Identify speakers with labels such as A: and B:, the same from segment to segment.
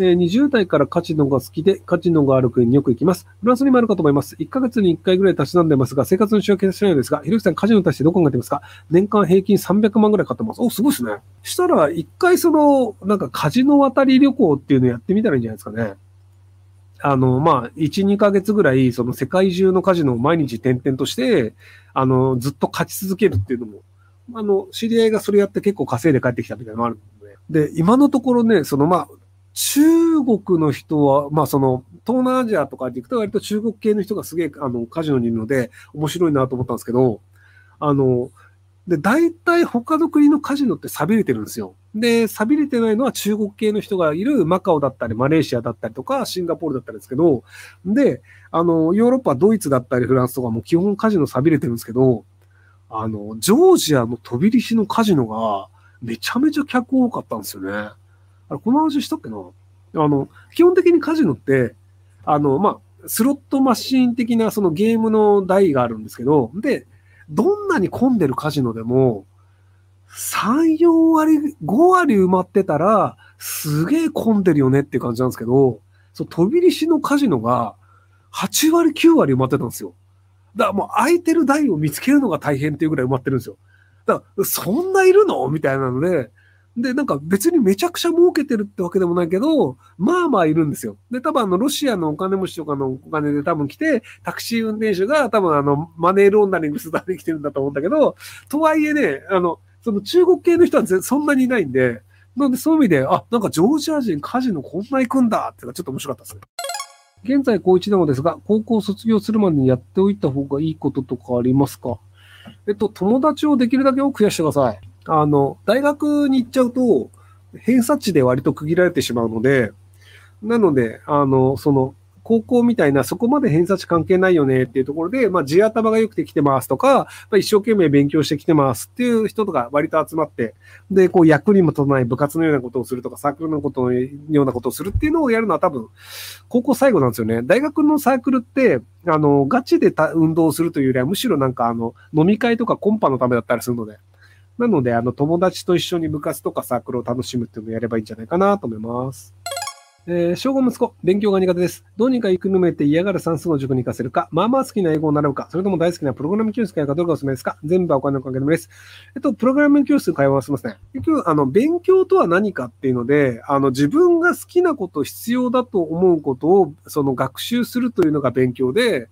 A: えー、20代からカジノが好きで、カジノがある国によく行きます。フランスにもあるかと思います。1ヶ月に1回ぐらい立ちなんでますが、生活の仕分けしないのですが、ひろきさん、カジノに対してどう考えてますか？年間平均300万ぐらい買ってます。お、すごいですね。したら、1回その、なんかカジノ渡り旅行っていうのやってみたらいいんじゃないですかね。あの、まあ、1、2ヶ月ぐらい、その世界中のカジノを毎日転々として、あの、ずっと勝ち続けるっていうのも、あの、知り合いがそれやって結構稼いで帰ってきたみたいなのもあるので、で、今のところね、その、まあ、中国の人は、まあその、東南アジアとかで行くと割と中国系の人がすげえ、あの、カジノにいるので、面白いなと思ったんですけど、あの、で、大体他の国のカジノって錆びれてるんですよ。で、錆びれてないのは中国系の人がいるマカオだったり、マレーシアだったりとか、シンガポールだったりですけど、で、あの、ヨーロッパ、ドイツだったり、フランスとかも基本カジノ錆びれてるんですけど、あの、ジョージアの飛び石のカジノがめちゃめちゃ客多かったんですよね。あ、この話したっけなあの、基本的にカジノって、あの、まあ、スロットマシン的なそのゲームの台があるんですけど、で、どんなに混んでるカジノでも、3、4割、5割埋まってたら、すげえ混んでるよねっていう感じなんですけど、そう、飛び石のカジノが、8割、9割埋まってたんですよ。だからもう空いてる台を見つけるのが大変っていうぐらい埋まってるんですよ。だから、そんないるの？みたいなので、で、なんか別にめちゃくちゃ儲けてるってわけでもないけど、まあまあいるんですよ。で、多分あの、ロシアのお金持ちとかのお金で多分来て、タクシー運転手が多分あの、マネーロンダリングするために来てるんだと思うんだけど、とはいえね、あの、その中国系の人はそんなにいないんで、なんでそういう意味で、あ、なんかジョージア人カジノこんな行くんだっていうのはちょっと面白かったですね。現在高1なのですが、高校卒業するまでにやっておいた方がいいこととかありますか？えっと、友達をできるだけ多く増やしてください。あの、大学に行っちゃうと、偏差値で割と区切られてしまうので、なので、あの、その、高校みたいなそこまで偏差値関係ないよねっていうところで、まあ地頭が良くてきてますとか、まあ、一生懸命勉強してきてますっていう人とか割と集まって、で、こう役にも立たない部活のようなことをするとか、サークルのことのようなことをするっていうのをやるのは多分、高校最後なんですよね。大学のサークルって、あの、ガチで運動するというよりは、むしろなんかあの、飲み会とかコンパのためだったりするので、なので、あの、友達と一緒に部活とかサークルを楽しむっていうのをやればいいんじゃないかなと思います。えー、小5息子、勉強が苦手です。どうにか行くぬめて嫌がる算数の塾に行かせるか、まあまあ好きな英語を習うか、それとも大好きなプログラム教室かかどうかおすすめですか全部はお金の関係のです。えっと、プログラム教室通わせますね。結局、あの、勉強とは何かっていうので、あの、自分が好きなこと、必要だと思うことを、その学習するというのが勉強で、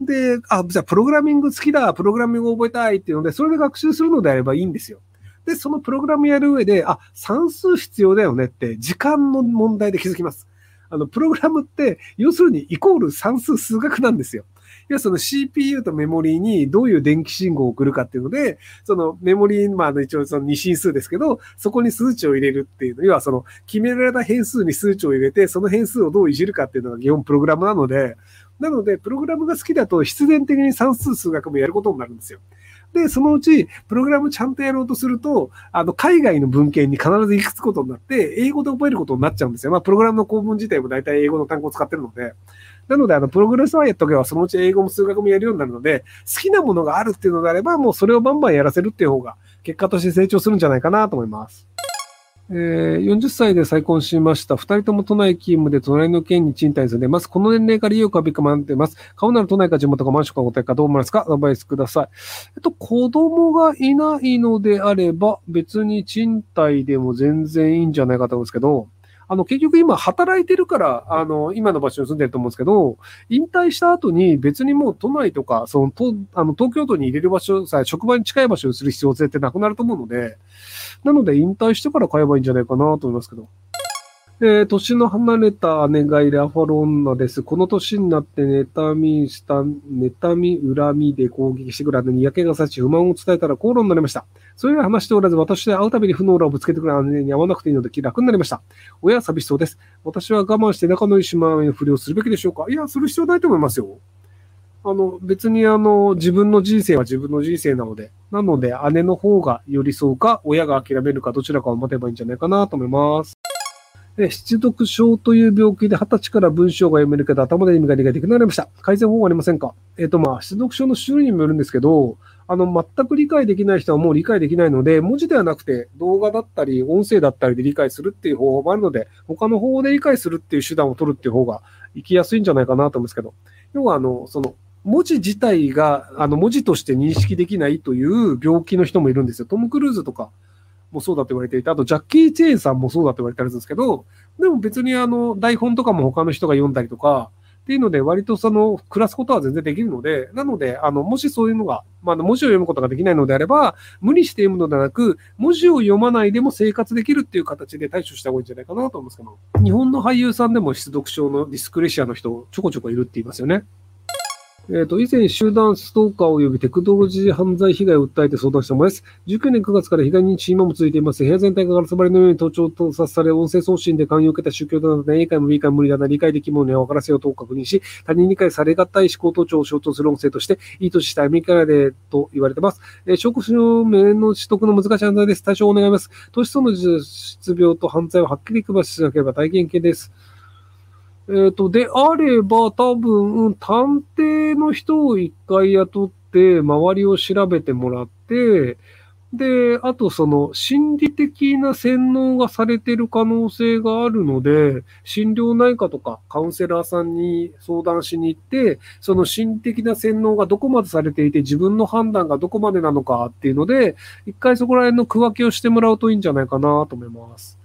A: で、あ、じゃあプログラミング好きだ、プログラミングを覚えたいっていうので、それで学習するのであればいいんですよ。で、そのプログラムやる上で、あ、算数必要だよねって、時間の問題で気づきます。あの、プログラムって、要するにイコール算数数学なんですよ。要はその CPU とメモリーにどういう電気信号を送るかっていうので、そのメモリー、まあ一応その二進数ですけど、そこに数値を入れるっていうの、要はその決められた変数に数値を入れて、その変数をどういじるかっていうのが基本プログラムなので、なので、プログラムが好きだと必然的に算数数学もやることになるんですよ。で、そのうち、プログラムちゃんとやろうとすると、あの、海外の文献に必ず行くつことになって、英語で覚えることになっちゃうんですよ。まあ、プログラムの構文自体も大体英語の単語を使ってるので。なので、あの、プログレスはやっとけば、そのうち英語も数学もやるようになるので、好きなものがあるっていうのであれば、もうそれをバンバンやらせるっていう方が、結果として成長するんじゃないかなと思います。えー、40歳で再婚しました。二人とも都内勤務で隣の県に賃貸住んでます。この年齢から家を買うべきか迷ってます。買うなら都内か地元かマンションかお宅かどう思いますかアドバイスください。えっと、子供がいないのであれば、別に賃貸でも全然いいんじゃないかと思うんですけど、あの、結局今働いてるから、あの、今の場所に住んでると思うんですけど、引退した後に別にもう都内とか、その、とあの東京都に入れる場所さえ職場に近い場所にする必要性ってなくなると思うので、なので引退してから買えばいいんじゃないかなと思いますけど。えー、年の離れた姉がいるアファロ女です。この年になって妬みした、妬み、恨みで攻撃してくる姉に嫌気がさし不満を伝えたら口論になりました。そういう話しておらず、私で会うたびに負の裏をぶつけてくる姉に会わなくていいので気楽になりました。親は寂しそうです。私は我慢して仲のいい島のふりをするべきでしょうか？いや、する必要ないと思いますよ。あの、別にあの、自分の人生は自分の人生なので、なので姉の方が寄り添うか、親が諦めるか、どちらかを待てばいいんじゃないかなと思います。え失読症という病気で20歳から文章が読めるけど頭で意味が理解できなくなりました。改善方法はありませんか？えっ、と、まあ、失読症の種類にもよるんですけど、あの、全く理解できない人はもう理解できないので、文字ではなくて動画だったり、音声だったりで理解するっていう方法もあるので、他の方法で理解するっていう手段を取るっていう方が生きやすいんじゃないかなと思うんですけど、要は、あの、その、文字自体が、あの、文字として認識できないという病気の人もいるんですよ。トム・クルーズとかもそうだと言われていて、あと、ジャッキー・チェーンさんもそうだと言われてるんですけど、でも別にあの、台本とかも他の人が読んだりとか、っていうので、割とその、暮らすことは全然できるので、なので、あの、もしそういうのが、まあ、文字を読むことができないのであれば、無理して読むのではなく、文字を読まないでも生活できるっていう形で対処した方がいいんじゃないかなと思うんですけど、日本の俳優さんでも失読症のディスクレシアの人、ちょこちょこいるって言いますよね。えっ、と、以前集団ストーカー及びテクノロジー犯罪被害を訴えて相談したものです。19年9月から被害認知今も続いています。部屋全体がガラス張りのように盗聴盗撮され、音声送信で勧誘を受けた宗教だなど A 回も B 回も無理だな、理解できるものには分からせようと確認し、他人理解されがたい思考盗聴を象徴する音声として、いいとしたアメリカでと言われています。えー、証拠証明の取得の難しい犯罪です。対象を願いします。投資層の失病と犯罪をはっきり区別しなければ大変系です。えっ、ー、と、であれば、多分、探偵の人を一回雇って、周りを調べてもらって、で、あとその心理的な洗脳がされてる可能性があるので、心療内科とかカウンセラーさんに相談しに行って、その心理的な洗脳がどこまでされていて、自分の判断がどこまでなのかっていうので、一回そこら辺の区分けをしてもらうといいんじゃないかなと思います。